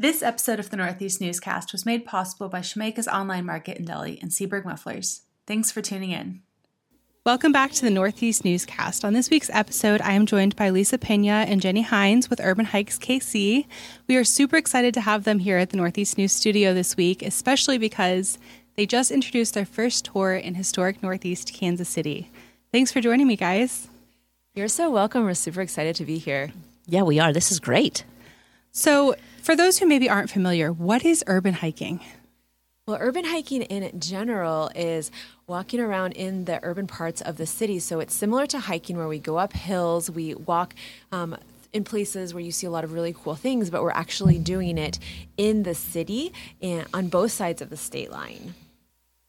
This episode of the Northeast Newscast was made possible by Shemeka's Online Market in Deli and Seaberg Mufflers. Thanks for tuning in. Welcome back to the Northeast Newscast. On this week's episode, I am joined by Lisa Pena and Jenny Hines with Urban Hikes KC. We are super excited to have them here at the Northeast News Studio this week, especially because they just introduced their first tour in historic Northeast Kansas City. Thanks for joining me, guys. You're so welcome. We're super excited to be here. Yeah, we are. This is great. So, for those who maybe aren't familiar, what is urban hiking? Well, urban hiking in general is walking around in the urban parts of the city. So it's similar to hiking where we go up hills, we walk um, in places where you see a lot of really cool things, but we're actually doing it in the city and on both sides of the state line.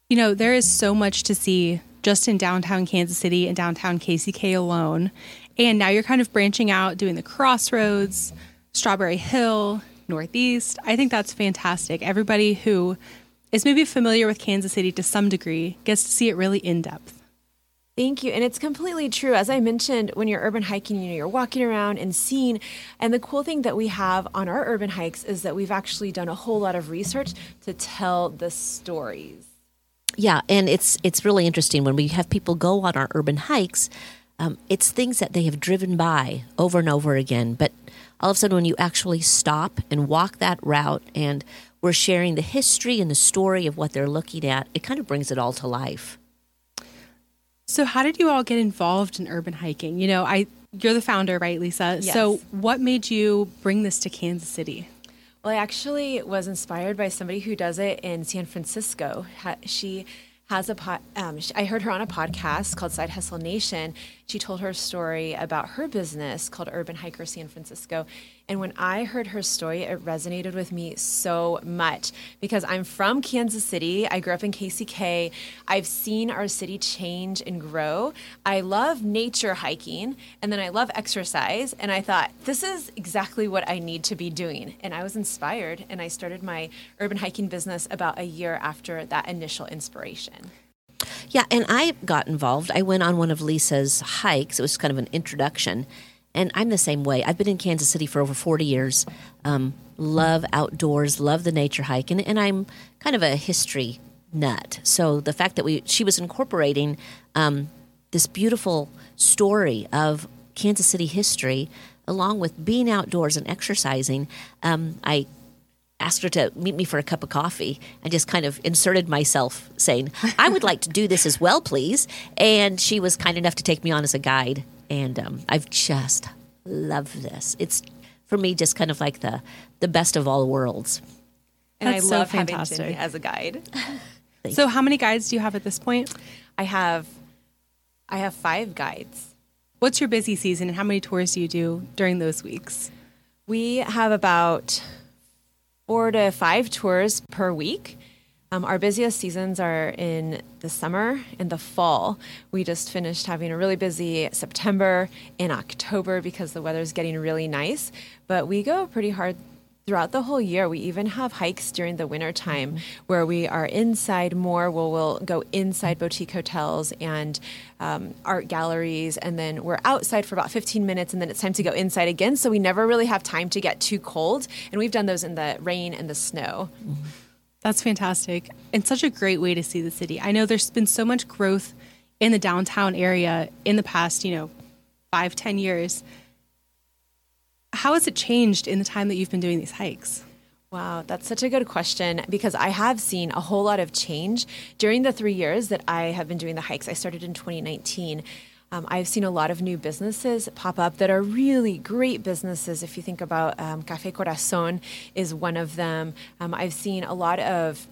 You know, there is so much to see just in downtown Kansas City and downtown KCK alone. And now you're kind of branching out, doing the crossroads, Strawberry Hill, Northeast. I think that's fantastic. Everybody who is maybe familiar with Kansas City to some degree gets to see it really in depth. Thank you. And it's completely true. As I mentioned, when you're urban hiking, you know, you're walking around and seeing. And the cool thing that we have on our urban hikes is that we've actually done a whole lot of research to tell the stories. Yeah, and it's it's really interesting when we have people go on our urban hikes. Um, it's things that they have driven by over and over again, but all of a sudden, when you actually stop and walk that route and we're sharing the history and the story of what they're looking at, it kind of brings it all to life. So, how did you all get involved in urban hiking? You know, I you're the founder, right, Lisa? Yes. So, what made you bring this to Kansas City? Well, I actually was inspired by somebody who does it in San Francisco. She has a um, I heard her on a podcast called Side Hustle Nation. She told her story about her business called Urban Hiker San Francisco. And when I heard her story, it resonated with me so much because I'm from Kansas City. I grew up in KCK. I've seen our city change and grow. I love nature hiking and then I love exercise. And I thought, this is exactly what I need to be doing. And I was inspired and I started my urban hiking business about a year after that initial inspiration. Yeah, and I got involved. I went on one of Lisa's hikes. It was kind of an introduction. And I'm the same way. I've been in Kansas City for over 40 years. Um, love outdoors, love the nature hike, and, and I'm kind of a history nut. So the fact that we she was incorporating um, this beautiful story of Kansas City history, along with being outdoors and exercising, um, I asked her to meet me for a cup of coffee and just kind of inserted myself saying, I would like to do this as well, please. And she was kind enough to take me on as a guide and um, I've just loved this. It's for me just kind of like the the best of all worlds. And That's I love so having Jenny as a guide. so, how many guides do you have at this point? I have I have five guides. What's your busy season, and how many tours do you do during those weeks? We have about four to five tours per week. Um, our busiest seasons are in the summer and the fall. We just finished having a really busy September and October because the weather's getting really nice. But we go pretty hard throughout the whole year. We even have hikes during the winter time where we are inside more. We'll, we'll go inside boutique hotels and um, art galleries, and then we're outside for about 15 minutes, and then it's time to go inside again. So we never really have time to get too cold. And we've done those in the rain and the snow. That's fantastic. And such a great way to see the city. I know there's been so much growth in the downtown area in the past, you know, five, ten years. How has it changed in the time that you've been doing these hikes? Wow, that's such a good question because I have seen a whole lot of change during the three years that I have been doing the hikes. I started in 2019. Um, I've seen a lot of new businesses pop up that are really great businesses. If you think about um, Cafe Corazon is one of them. Um, I've seen a lot of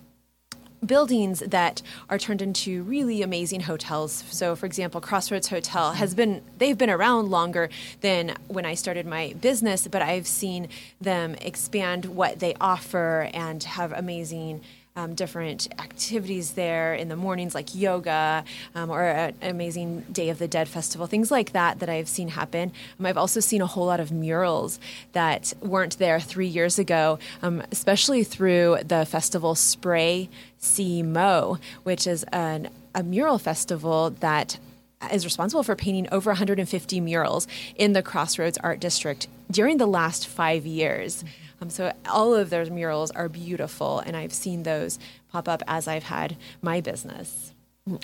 buildings that are turned into really amazing hotels. So for example, Crossroads Hotel has been they've been around longer than when I started my business, but I've seen them expand what they offer and have amazing um, different activities there in the mornings, like yoga um, or an amazing Day of the Dead festival, things like that that I've seen happen. Um, I've also seen a whole lot of murals that weren't there three years ago, um, especially through the festival Spray See Mo, which is an, a mural festival that is responsible for painting over 150 murals in the Crossroads Art District during the last five years. Um, so all of those murals are beautiful, and I've seen those pop up as I've had my business.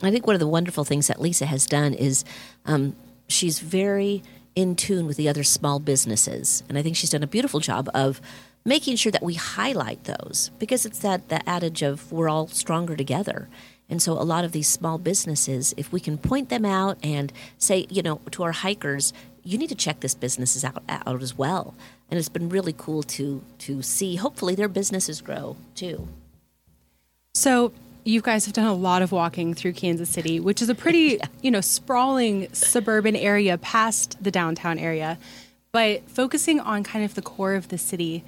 I think one of the wonderful things that Lisa has done is um, she's very in tune with the other small businesses, and I think she's done a beautiful job of making sure that we highlight those because it's that the adage of we're all stronger together. And so a lot of these small businesses, if we can point them out and say, you know, to our hikers, you need to check this businesses out, out as well. And it's been really cool to to see hopefully their businesses grow too. So you guys have done a lot of walking through Kansas City, which is a pretty, yeah. you know, sprawling suburban area past the downtown area. But focusing on kind of the core of the city,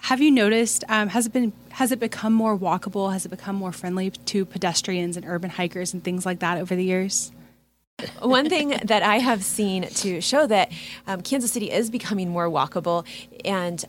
have you noticed um, has it been has it become more walkable? Has it become more friendly to pedestrians and urban hikers and things like that over the years? One thing that I have seen to show that um, Kansas City is becoming more walkable and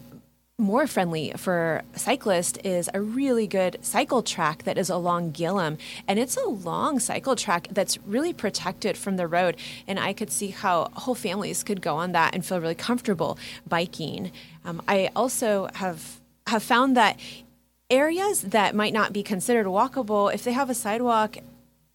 more friendly for cyclists is a really good cycle track that is along Gillham. And it's a long cycle track that's really protected from the road. And I could see how whole families could go on that and feel really comfortable biking. Um, I also have have found that areas that might not be considered walkable, if they have a sidewalk,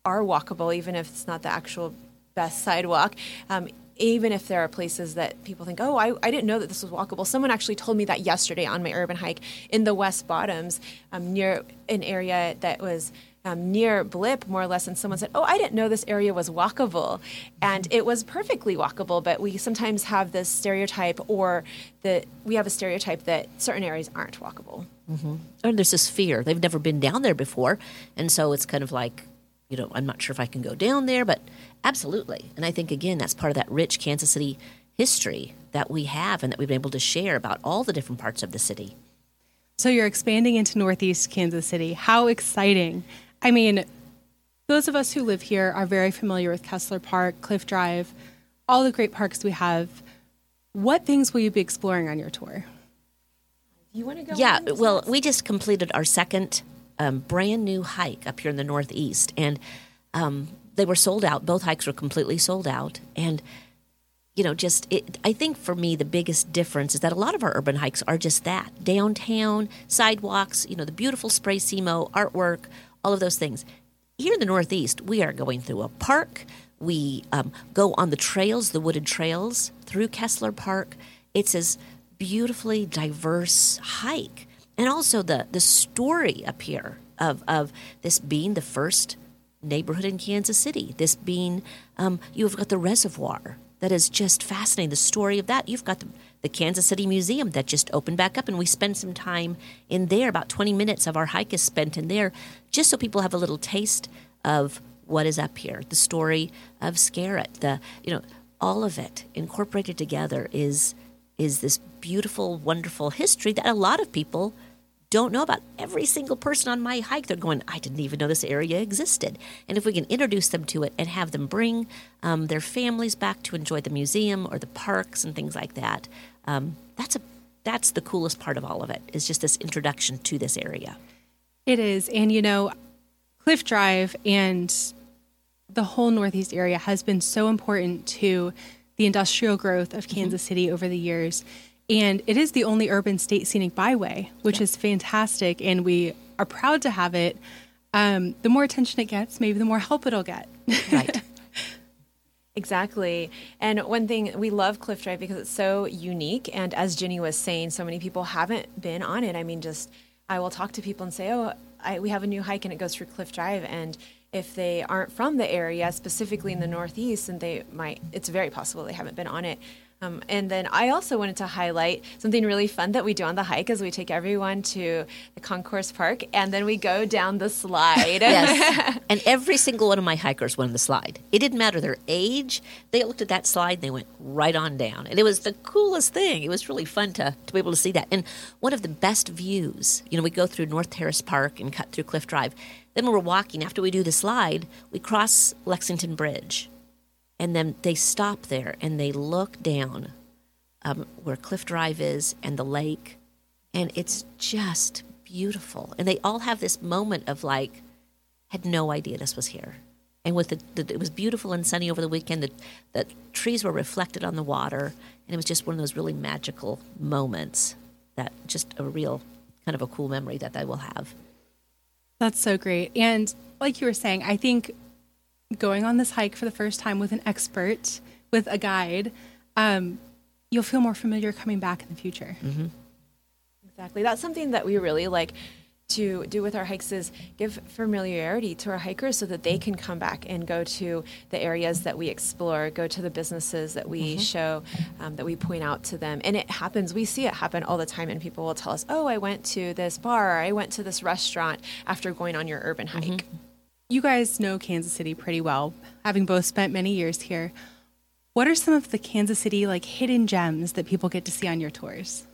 are walkable, even if it's not the actual best sidewalk. Um, even if there are places that people think, oh, I, I didn't know that this was walkable. Someone actually told me that yesterday on my urban hike in the West Bottoms um, near an area that was um, near Blip, more or less, and someone said, "Oh, I didn't know this area was walkable," and it was perfectly walkable. But we sometimes have this stereotype, or that we have a stereotype that certain areas aren't walkable. Mm-hmm. Or there's this fear; they've never been down there before, and so it's kind of like, you know, I'm not sure if I can go down there, but Absolutely. And I think, again, that's part of that rich Kansas City history that we have and that we've been able to share about all the different parts of the city. So you're expanding into Northeast Kansas City. How exciting! I mean, those of us who live here are very familiar with Kessler Park, Cliff Drive, all the great parks we have. What things will you be exploring on your tour? You want to go? Yeah, well, we just completed our second um, brand new hike up here in the Northeast, and um, they were sold out. Both hikes were completely sold out, and you know, just it, I think for me the biggest difference is that a lot of our urban hikes are just that downtown sidewalks. You know, the beautiful SpraySEEMO artwork, all of those things. Here in the Northeast, we are going through a park. We um, go on the trails, the wooded trails through Kessler Park. It's this beautifully diverse hike, and also the the story up here of of this being the first neighborhood in Kansas City. This being, um, you've got the reservoir that is just fascinating. The story of that. You've got the, the, Kansas City Museum that just opened back up, and we spend some time in there. About 20 minutes of our hike is spent in there, just so people have a little taste of what is up here. The story of Scarritt, the you know, all of it incorporated together is is this beautiful, wonderful history that a lot of people don't know about. Every single person on my hike, they're going, I didn't even know this area existed. And if we can introduce them to it and have them bring um, their families back to enjoy the museum or the parks and things like that, um, that's a that's the coolest part of all of it is just this introduction to this area. It is, and you know, Cliff Drive and the whole Northeast area has been so important to the industrial growth of Kansas mm-hmm. City over the years. And it is the only urban state scenic byway, which yeah. is fantastic. And we are proud to have it. Um, the more attention it gets, maybe the more help it'll get. Right. Exactly. And one thing we love Cliff Drive because it's so unique. And as Ginny was saying, so many people haven't been on it. I mean, just I will talk to people and say, oh, I, we have a new hike and it goes through Cliff Drive. And if they aren't from the area, specifically in the Northeast, and they might, it's very possible they haven't been on it. Um, and then I also wanted to highlight something really fun that we do on the hike is we take everyone to the Concourse Park and then we go down the slide. yes. and every single one of my hikers went on the slide. It didn't matter their age. They looked at that slide and they went right on down. And it was the coolest thing. It was really fun to, to be able to see that. And one of the best views, you know, we go through North Terrace Park and cut through Cliff Drive. Then when we're walking, after we do the slide, we cross Lexington Bridge and then they stop there and they look down um, where Cliff Drive is and the lake, and it's just beautiful. And they all have this moment of like, had no idea this was here. And with the, the it was beautiful and sunny over the weekend. The, the trees were reflected on the water, and it was just one of those really magical moments. that just a real kind of a cool memory that they will have. That's so great. And like you were saying, I think going on this hike for the first time with an expert, with a guide, um, you'll feel more familiar coming back in the future. Mm-hmm. Exactly. That's something that we really like to do with our hikes is give familiarity to our hikers so that they can come back and go to the areas that we explore, go to the businesses that we mm-hmm. show, um, that we point out to them. And it happens, we see it happen all the time, and people will tell us, Oh, I went to this bar, I went to this restaurant after going on your urban hike. Mm-hmm. You guys know Kansas City pretty well, having both spent many years here. What are some of the Kansas City like hidden gems that people get to see on your tours?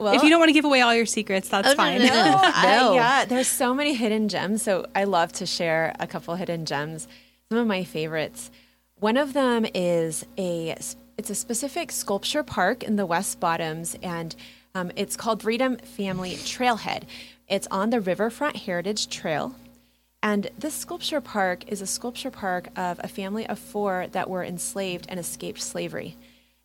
Well, if you don't want to give away all your secrets, that's oh, fine. No, no. no. I, yeah, there's so many hidden gems. So I love to share a couple hidden gems. Some of my favorites. One of them is a it's a specific sculpture park in the West Bottoms, and um, it's called Freedom Family Trailhead. It's on the Riverfront Heritage Trail. And this sculpture park is a sculpture park of a family of four that were enslaved and escaped slavery.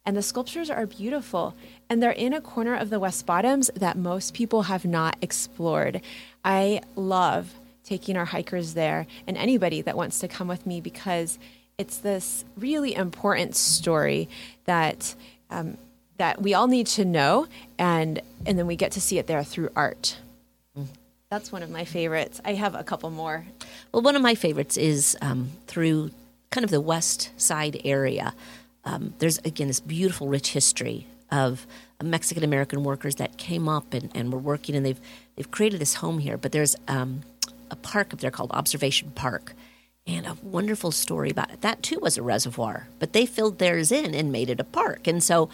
And the sculptures are beautiful. And they're in a corner of the West Bottoms that most people have not explored. I love taking our hikers there and anybody that wants to come with me because it's this really important story that um, that we all need to know and and then we get to see it there through art. That's one of my favorites. I have a couple more. Well, one of my favorites is um, through kind of the west side area. Um, there's again this beautiful, rich history of Mexican American workers that came up and, and were working, and they've they've created this home here. But there's um, a park up there called Observation Park, and a wonderful story about it. That too was a reservoir, but they filled theirs in and made it a park. And so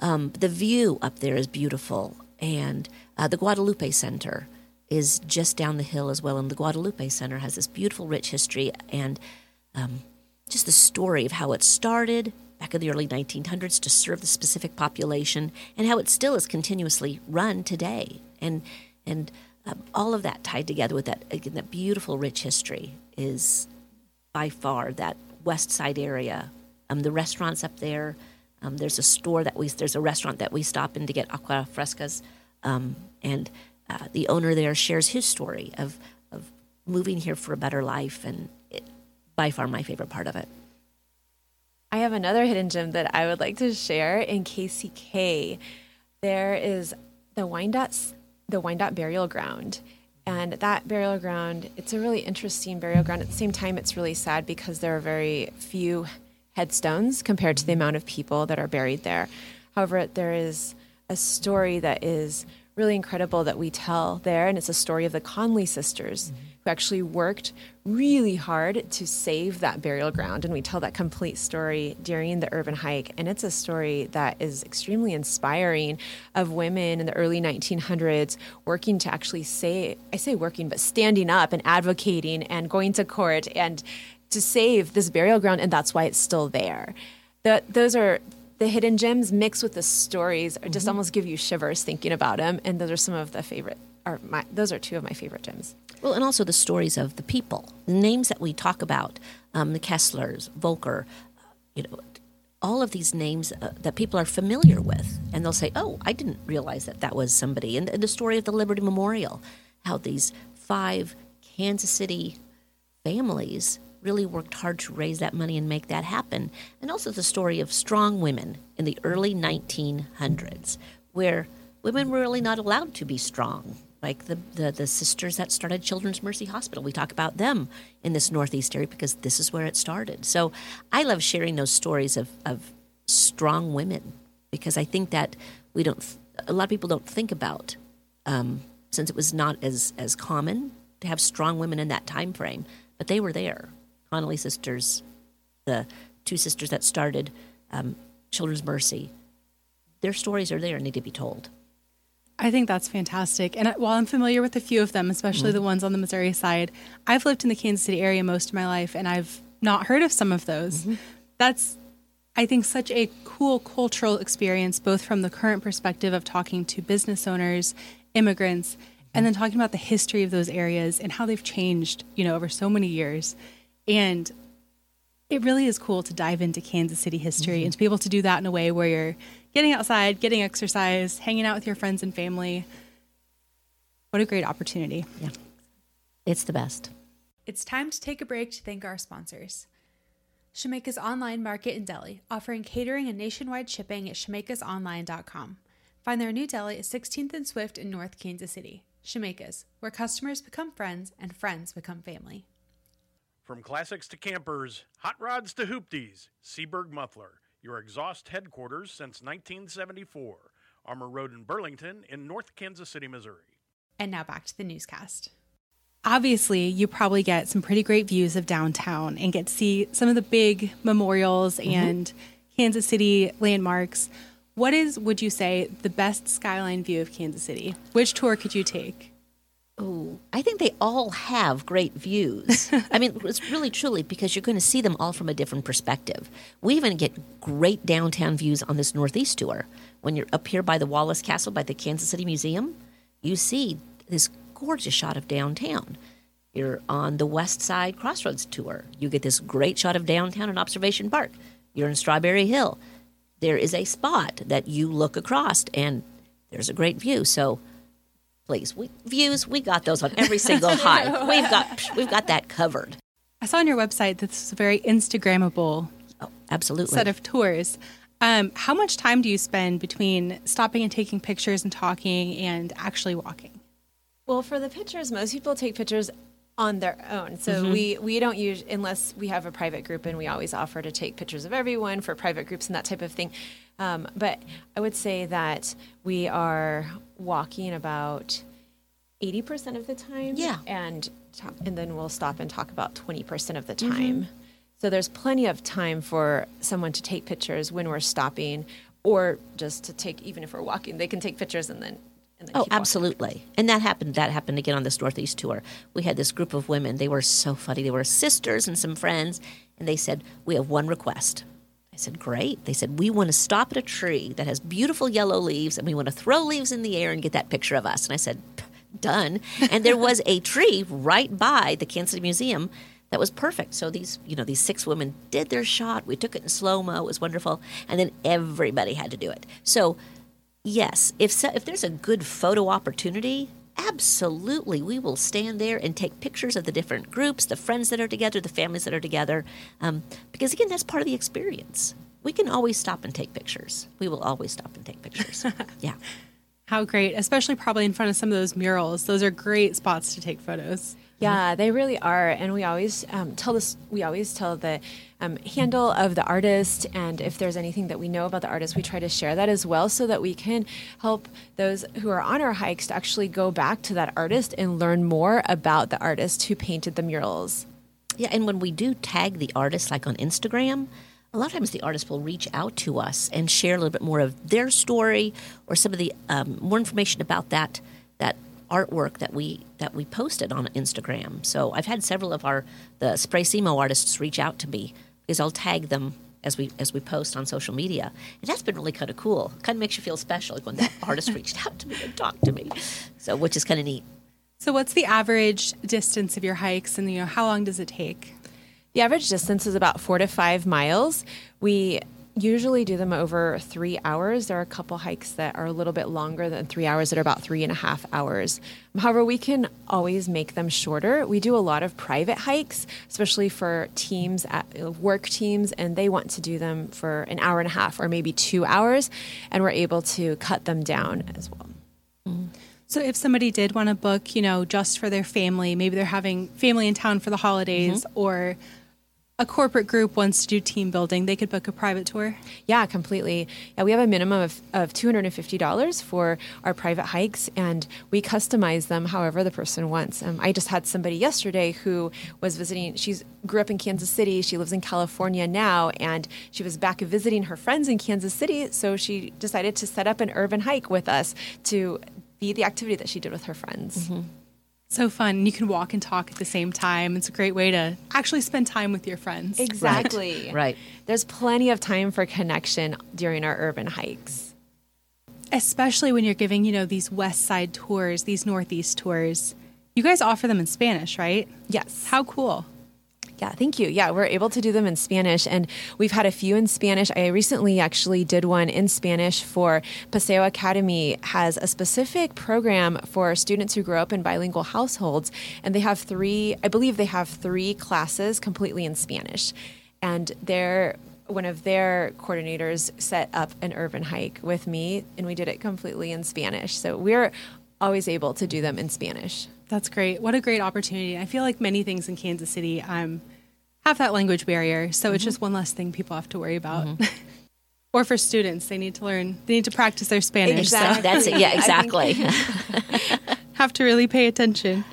um, the view up there is beautiful, and uh, the Guadalupe Center is just down the hill as well. And the Guadalupe Center has this beautiful, rich history and um, just the story of how it started back in the early 1900s to serve the specific population and how it still is continuously run today. And, and um, all of that tied together with that, again, that beautiful, rich history is by far that west side area. Um, the restaurants up there, um, there's a store that we, there's a restaurant that we stop in to get aqua frescas. Um, and uh, the owner there shares his story of, of moving here for a better life. And it, by far my favorite part of it. I have another hidden gem that I would like to share in KCK. There is the Wyandotte, the Wyandotte burial ground. And that burial ground, it's a really interesting burial ground. At the same time, it's really sad because there are very few headstones compared to the amount of people that are buried there. However, there is a story that is really incredible that we tell there, and it's a story of the Conley sisters. Mm-hmm who actually worked really hard to save that burial ground. And we tell that complete story during the urban hike. And it's a story that is extremely inspiring of women in the early 1900s working to actually say, I say working, but standing up and advocating and going to court and to save this burial ground. And that's why it's still there. The, those are the hidden gems mixed with the stories mm-hmm. just almost give you shivers thinking about them. And those are some of the favorite, or my, those are two of my favorite gems. Well, and also the stories of the people, the names that we talk about, um, the Kesslers, Volker, you know, all of these names uh, that people are familiar with, and they'll say, "Oh, I didn't realize that that was somebody." And, and the story of the Liberty Memorial, how these five Kansas City families really worked hard to raise that money and make that happen, and also the story of strong women in the early 1900s, where women were really not allowed to be strong like the, the, the sisters that started Children's Mercy Hospital. We talk about them in this Northeast area because this is where it started. So I love sharing those stories of, of strong women because I think that we don't, a lot of people don't think about, um, since it was not as, as common to have strong women in that time frame, but they were there. Connolly sisters, the two sisters that started um, Children's Mercy, their stories are there and need to be told. I think that's fantastic. And while I'm familiar with a few of them, especially mm-hmm. the ones on the Missouri side, I've lived in the Kansas City area most of my life and I've not heard of some of those. Mm-hmm. That's, I think, such a cool cultural experience, both from the current perspective of talking to business owners, immigrants, and then talking about the history of those areas and how they've changed, you know, over so many years. And it really is cool to dive into Kansas City history mm-hmm. and to be able to do that in a way where you're getting outside, getting exercise, hanging out with your friends and family. What a great opportunity. Yeah. It's the best. It's time to take a break to thank our sponsors. Shemeka's online market in Deli, offering catering and nationwide shipping at shemekasonline.com. Find their new deli at 16th and Swift in North Kansas City. Shemeka's, where customers become friends and friends become family. From classics to campers, hot rods to hoopties, Seaberg Muffler, your exhaust headquarters since 1974. Armour Road in Burlington in North Kansas City, Missouri. And now back to the newscast. Obviously, you probably get some pretty great views of downtown and get to see some of the big memorials mm-hmm. and Kansas City landmarks. What is, would you say, the best skyline view of Kansas City? Which tour could you take? Oh, I think they all have great views. I mean, it's really truly because you're going to see them all from a different perspective. We even get great downtown views on this Northeast tour. When you're up here by the Wallace Castle, by the Kansas City Museum, you see this gorgeous shot of downtown. You're on the West Side Crossroads tour. You get this great shot of downtown and Observation Park. You're in Strawberry Hill there is a spot that you look across and there's a great view. So please, we, views, we got those on every single hike. We've got we've got that covered. I saw on your website that this is a very Instagrammable oh, absolutely. set of tours. Um, how much time do you spend between stopping and taking pictures and talking and actually walking? Well, for the pictures, most people take pictures on their own. So mm-hmm. we we don't use unless we have a private group, and we always offer to take pictures of everyone for private groups and that type of thing. Um, but I would say that we are walking about eighty percent of the time. Yeah, and and then we'll stop and talk about twenty percent of the mm-hmm. time. Mm-hmm. So there's plenty of time for someone to take pictures when we're stopping, or just to take even if we're walking, they can take pictures and then oh, absolutely. And that happened. That happened again on this Northeast tour. We had this group of women. They were so funny. They were sisters and some friends, and they said, "We have one request." Said, "Great." They said, "We want to stop at a tree that has beautiful yellow leaves, and we want to throw leaves in the air and get that picture of us." And I said, "Done." And there was a tree right by the Kansas City Museum that was perfect. So these, you know, these six women did their shot. We took it in slow mo. It was wonderful, and then everybody had to do it. So yes, if so, if there's a good photo opportunity, absolutely, we will stand there and take pictures of the different groups, the friends that are together, the families that are together, um, because again, that's part of the experience. We can always stop and take pictures. We will always stop and take pictures. yeah. How great, especially probably in front of some of those murals. Those are great spots to take photos. Yeah, they really are, and we always um, tell this. We always tell the um, handle of the artist, and if there's anything that we know about the artist, we try to share that as well, so that we can help those who are on our hikes to actually go back to that artist and learn more about the artist who painted the murals. Yeah, and when we do tag the artist, like on Instagram, a lot of times the artist will reach out to us and share a little bit more of their story or some of the um, more information about that that artwork that we that we posted on Instagram. So I've had several of our the SpraySEEMO artists reach out to me because I'll tag them as we as we post on social media, and that's been really kind of cool. Kind of makes you feel special like when that artist reached out to me and talked to me. So which is kind of neat. So what's the average distance of your hikes, and you know how long does it take? The average distance is about four to five miles. We usually do them over three hours. There are a couple hikes that are a little bit longer than three hours that are about three and a half hours. However, we can always make them shorter. We do a lot of private hikes, especially for teams, at, work teams, and they want to do them for an hour and a half or maybe two hours, and we're able to cut them down as well. Mm-hmm. So if somebody did want to book, you know, just for their family, maybe they're having family in town for the holidays mm-hmm. or a corporate group wants to do team building, they could book a private tour? Yeah, completely. Yeah, we have a minimum of, of $250 for our private hikes, and we customize them however the person wants. Um, I just had somebody yesterday who was visiting, she grew up in Kansas City, she lives in California now, and she was back visiting her friends in Kansas City, so she decided to set up an urban hike with us to be the activity that she did with her friends. Mm-hmm. So fun. You can walk and talk at the same time. It's a great way to actually spend time with your friends. Exactly. Right. right. There's plenty of time for connection during our urban hikes. Especially when you're giving, you know, these west side tours, these northeast tours. You guys offer them in Spanish, right? Yes. How cool. Yeah, thank you. Yeah, we're able to do them in Spanish, and we've had a few in Spanish. I recently actually did one in Spanish for Paseo Academy has a specific program for students who grow up in bilingual households, and they have three. I believe they have three classes completely in Spanish, and they're one of their coordinators set up an urban hike with me, and we did it completely in Spanish. So we're always able to do them in Spanish. That's great. What a great opportunity. I feel like many things in Kansas City um, have that language barrier. So mm-hmm. it's just one less thing people have to worry about. Mm-hmm. or for students, they need to learn, they need to practice their Spanish. Exactly. So. That's it. Yeah, exactly. have to really pay attention.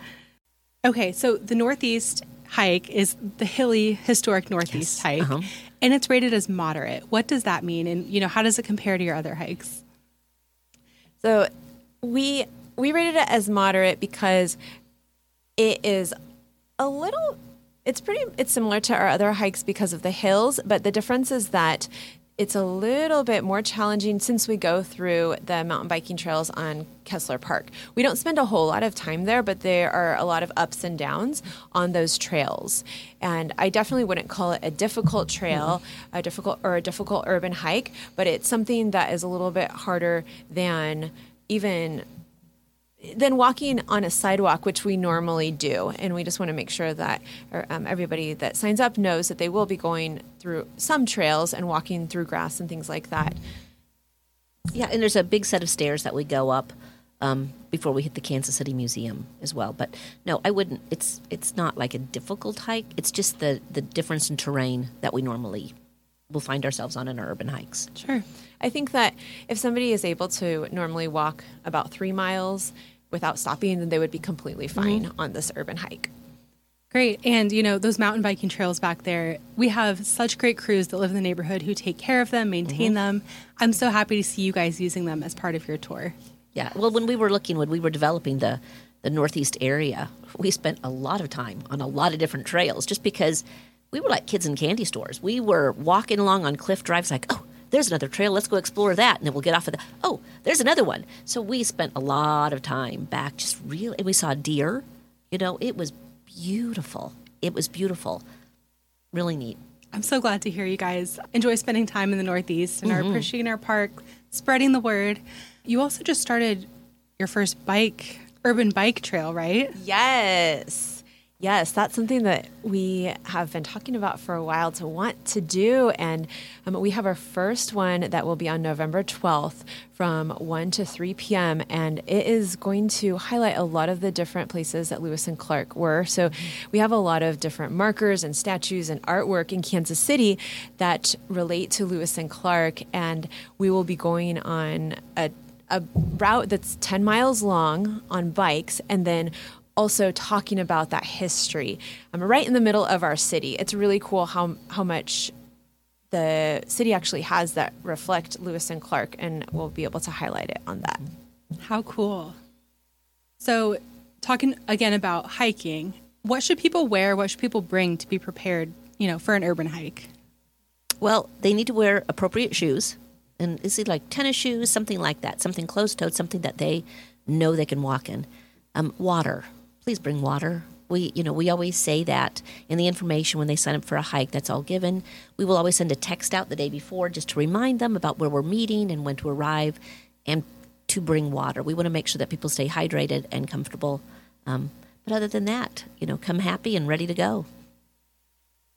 Okay, so the Northeast hike is the hilly historic Northeast yes. hike. Uh-huh. And it's rated as moderate. What does that mean? And you know, how does it compare to your other hikes? So we we rated it as moderate because it is a little it's pretty it's similar to our other hikes because of the hills but the difference is that it's a little bit more challenging since we go through the mountain biking trails on Kessler Park. We don't spend a whole lot of time there, but there are a lot of ups and downs on those trails. And I definitely wouldn't call it a difficult trail, a difficult or a difficult urban hike, but it's something that is a little bit harder than even than walking on a sidewalk, which we normally do. And we just want to make sure that um, everybody that signs up knows that they will be going through some trails and walking through grass and things like that. Yeah, and there's a big set of stairs that we go up um, before we hit the Kansas City Museum as well. But no, I wouldn't. It's it's not like a difficult hike. It's just the the difference in terrain that we normally will find ourselves on in our urban hikes. Sure. I think that if somebody is able to normally walk about three miles without stopping, then they would be completely fine mm-hmm. on this urban hike. Great. And, you know, those mountain biking trails back there, we have such great crews that live in the neighborhood who take care of them, maintain mm-hmm. them. I'm so happy to see you guys using them as part of your tour. Yeah. Well, when we were looking, when we were developing the, the Northeast area, we spent a lot of time on a lot of different trails just because we were like kids in candy stores. We were walking along on cliff drives like, oh, there's another trail. Let's go explore that. And then we'll get off of the, oh, there's another one. So we spent a lot of time back just really, and we saw deer. You know, it was beautiful. It was beautiful. Really neat. I'm so glad to hear you guys enjoy spending time in the Northeast and mm-hmm. are appreciating our park, spreading the word. You also just started your first bike, urban bike trail, right? Yes. Yes, that's something that we have been talking about for a while to want to do. And um, we have our first one that will be on November 12th from 1 to 3 p.m. And it is going to highlight a lot of the different places that Lewis and Clark were. So we have a lot of different markers and statues and artwork in Kansas City that relate to Lewis and Clark. And we will be going on a a route that's 10 miles long on bikes and then also talking about that history. I'm right in the middle of our city. It's really cool how how much the city actually has that reflect Lewis and Clark, and we'll be able to highlight it on that. How cool! So, talking again about hiking, what should people wear? What should people bring to be prepared? You know, for an urban hike. Well, they need to wear appropriate shoes, and is it like tennis shoes, something like that, something closed-toed, something that they know they can walk in. Um, water please bring water. We, you know, we always say that in the information when they sign up for a hike, that's all given. We will always send a text out the day before just to remind them about where we're meeting and when to arrive and to bring water. We want to make sure that people stay hydrated and comfortable. Um, but other than that, you know, come happy and ready to go.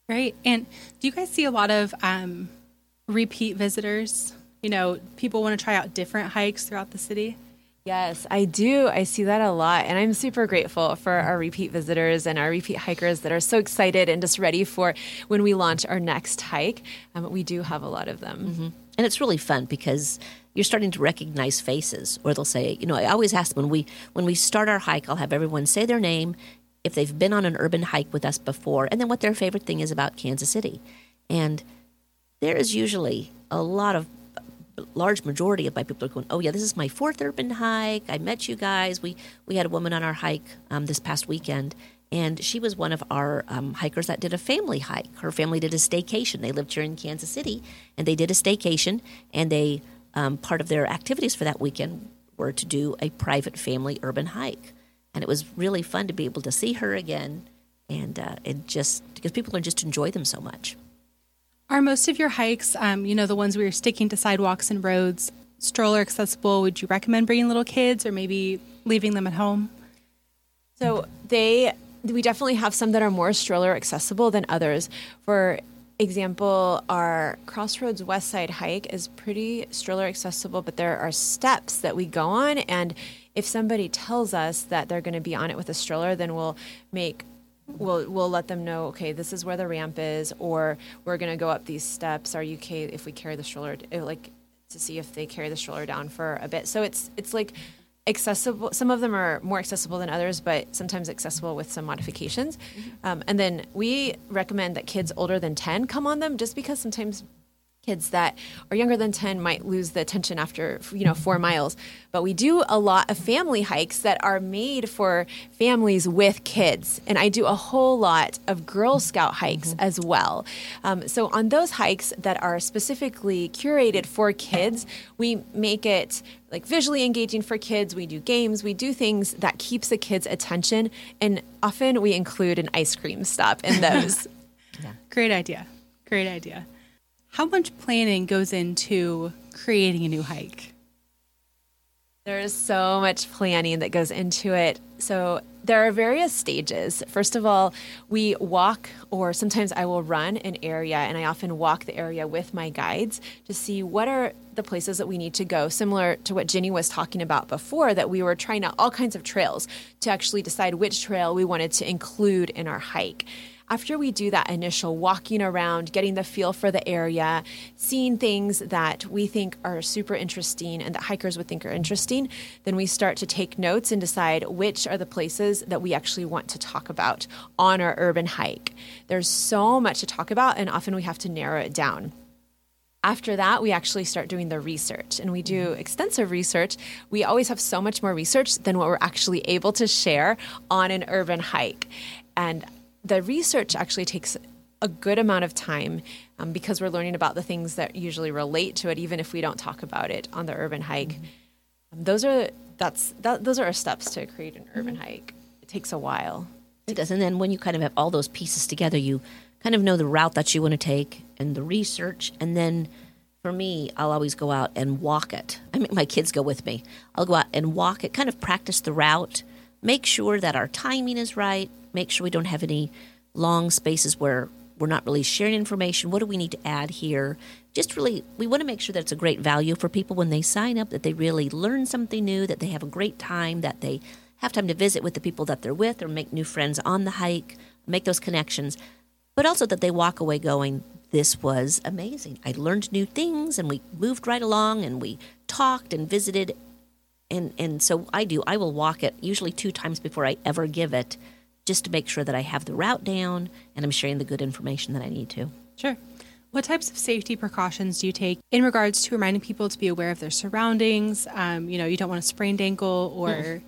Right. And do you guys see a lot of um, repeat visitors? You know, people want to try out different hikes throughout the city? Yes, I do. I see that a lot. And I'm super grateful for our repeat visitors and our repeat hikers that are so excited and just ready for when we launch our next hike. Um, we do have a lot of them. Mm-hmm. And it's really fun because you're starting to recognize faces or they'll say you know i always ask them when we when we start our hike i'll have everyone say their name if they've been on an urban hike with us before and then what their favorite thing is about kansas city and there is usually a lot of large majority of my people are going, oh yeah, this is my fourth urban hike. I met you guys. We we had a woman on our hike um, this past weekend, and she was one of our um, hikers that did a family hike. Her family did a staycation. They lived here in Kansas City, and they did a staycation. And they um, part of their activities for that weekend were to do a private family urban hike, and it was really fun to be able to see her again and uh, just because people are just enjoy them so much. Are most of your hikes, um, you know, the ones where you're sticking to sidewalks and roads, stroller accessible? Would you recommend bringing little kids or maybe leaving them at home? So they, we definitely have some that are more stroller accessible than others. For example, our Crossroads West Side hike is pretty stroller accessible, but there are steps that we go on. And if somebody tells us that they're going to be on it with a stroller, then we'll make we'll we'll let them know okay this is where the ramp is or we're going to go up these steps. Are you okay if we carry the stroller like to see if they carry the stroller down for a bit. So it's it's like accessible some of them are more accessible than others but sometimes accessible with some modifications. Mm-hmm. um, and then we recommend that kids older than 10 come on them just because sometimes kids that are younger than 10 might lose the attention after you know four miles. But we do a lot of family hikes that are made for families with kids. And i do a whole lot of girl scout hikes mm-hmm. as well. Um, so on those hikes that are specifically curated for kids we make it like visually engaging for kids. We do games. We do things that keeps the kids attention. And often we include an ice cream stop in those. Yeah. great idea. Great idea how much planning goes into creating a new hike? There is so much planning that goes into it. So there are various stages. First of all, we walk, or sometimes I will run an area, and I often walk the area with my guides to see what are the places that we need to go. Similar to what Ginny was talking about before, that we were trying out all kinds of trails to actually decide which trail we wanted to include in our hike after we do that initial walking around, getting the feel for the area, seeing things that we think are super interesting and that hikers would think are interesting, then we start to take notes and decide which are the places that we actually want to talk about on our urban hike. There's so much to talk about, and often we have to narrow it down. After that, we actually start doing the research and we do mm-hmm. extensive research. We always have so much more research than what we're actually able to share on an urban hike. And the research actually takes a good amount of time um, because we're learning about the things that usually relate to it, even if we don't talk about it on the urban hike. Mm-hmm. Um, those are that's that, those are our steps to create an urban mm-hmm. hike. It takes a while. It does, and then when you kind of have all those pieces together, you kind of know the route that you want to take and the research, and then. For me, I'll always go out and walk it. I make my kids go with me. I'll go out and walk it, kind of practice the route, make sure that our timing is right, make sure we don't have any long spaces where we're not really sharing information. What do we need to add here? Just really, we want to make sure that it's a great value for people when they sign up, that they really learn something new, that they have a great time, that they have time to visit with the people that they're with or make new friends on the hike, make those connections, but also that they walk away going, This was amazing. I learned new things and we moved right along and we talked and visited. And, and so I do. I will walk it usually two times before I ever give it just to make sure that I have the route down and I'm sharing the good information that I need to. Sure. What types of safety precautions do you take in regards to reminding people to be aware of their surroundings? Um, you know, you don't want a sprained ankle or mm.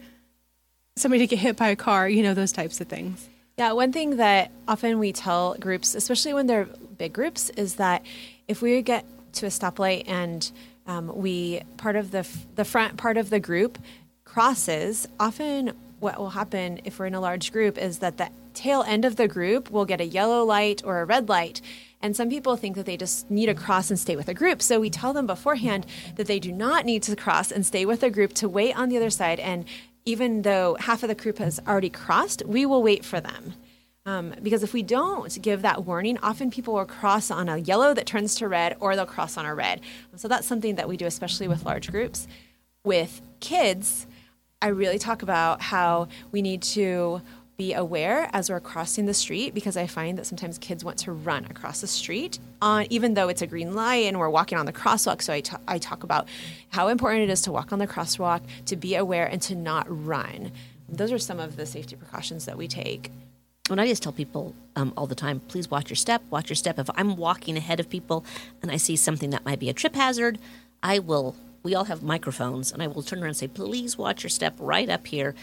somebody to get hit by a car, you know, those types of things. Yeah, one thing that often we tell groups, especially when they're big groups, is that if we get to a stoplight and um, we part of the the front part of the group crosses, often what will happen if we're in a large group is that the tail end of the group will get a yellow light or a red light. And some people think that they just need to cross and stay with a group. So we tell them beforehand that they do not need to cross and stay with a group to wait on the other side. And even though half of the group has already crossed, we will wait for them. Um, because if we don't give that warning, often people will cross on a yellow that turns to red or they'll cross on a red. So that's something that we do, especially with large groups. With kids, I really talk about how we need to be aware as we're crossing the street because I find that sometimes kids want to run across the street on even though it's a green light and we're walking on the crosswalk. So I, t- I talk about how important it is to walk on the crosswalk, to be aware, and to not run. Those are some of the safety precautions that we take. When I just tell people um, all the time, please watch your step, watch your step. If I'm walking ahead of people and I see something that might be a trip hazard, I will we all have microphones, and I will turn around and say, please watch your step right up here.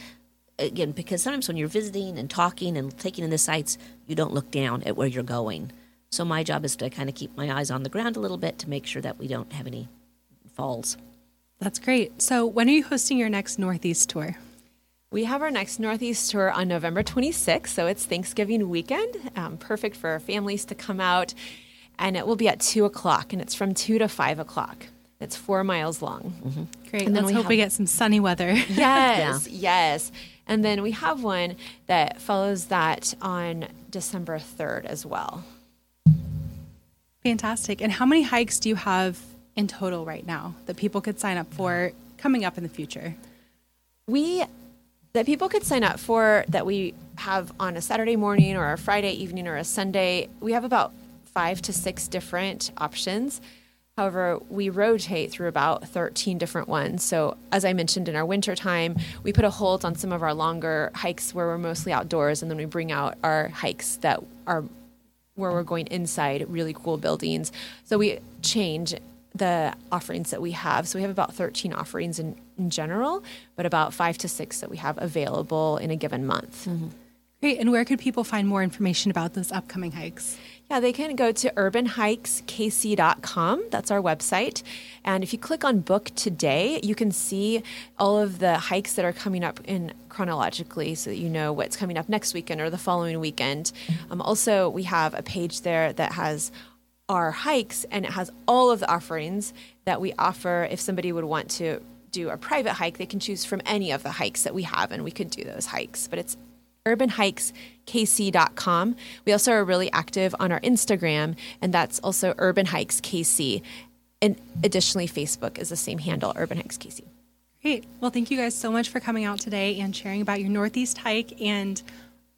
Again, because sometimes when you're visiting and talking and taking in the sights, you don't look down at where you're going. So my job is to kind of keep my eyes on the ground a little bit to make sure that we don't have any falls. That's great. So when are you hosting your next Northeast tour? We have our next Northeast tour on November 26th, so it's Thanksgiving weekend, um, perfect for families to come out. And it will be at 2 o'clock, and it's from 2 to 5 o'clock. It's four miles long. Mm-hmm. Great. And then Let's we hope have... we get some sunny weather. Yes, yeah. yes. And then we have one that follows that on December 3rd as well. Fantastic. And how many hikes do you have in total right now that people could sign up for coming up in the future? We that people could sign up for that we have on a Saturday morning or a Friday evening or a Sunday. We have about five to six different options. However, we rotate through about 13 different ones. So, as I mentioned in our winter time, we put a hold on some of our longer hikes where we're mostly outdoors, and then we bring out our hikes that are where we're going inside really cool buildings. So, we change the offerings that we have. So, we have about 13 offerings in, in general, but about five to six that we have available in a given month. Mm-hmm. Great. And where could people find more information about those upcoming hikes? Yeah, they can go to urbanhikeskc.com. That's our website. And if you click on book today, you can see all of the hikes that are coming up in chronologically so that you know what's coming up next weekend or the following weekend. Um, also, we have a page there that has our hikes and it has all of the offerings that we offer if somebody would want to do a private hike, they can choose from any of the hikes that we have, and we could do those hikes. But it's urbanhikeskc.com. We also are really active on our Instagram, and that's also Urban Hikes KC. And additionally, Facebook is the same handle, Urban Hikes KC. Great. Well, thank you guys so much for coming out today and sharing about your Northeast hike and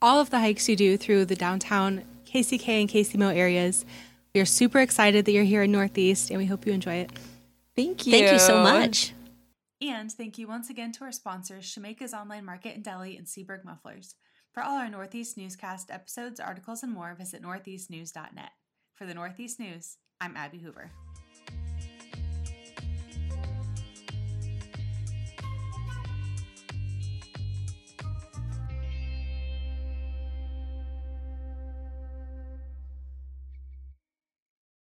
all of the hikes you do through the downtown KCK and KCMO areas. We are super excited that you're here in Northeast, and we hope you enjoy it. Thank you. Thank you so much. And thank you once again to our sponsors, Shemeka's Online Market and Deli and Seaberg Mufflers. For all our Northeast Newscast episodes, articles, and more, visit northeastnews.net. For the Northeast News, I'm Abby Hoover.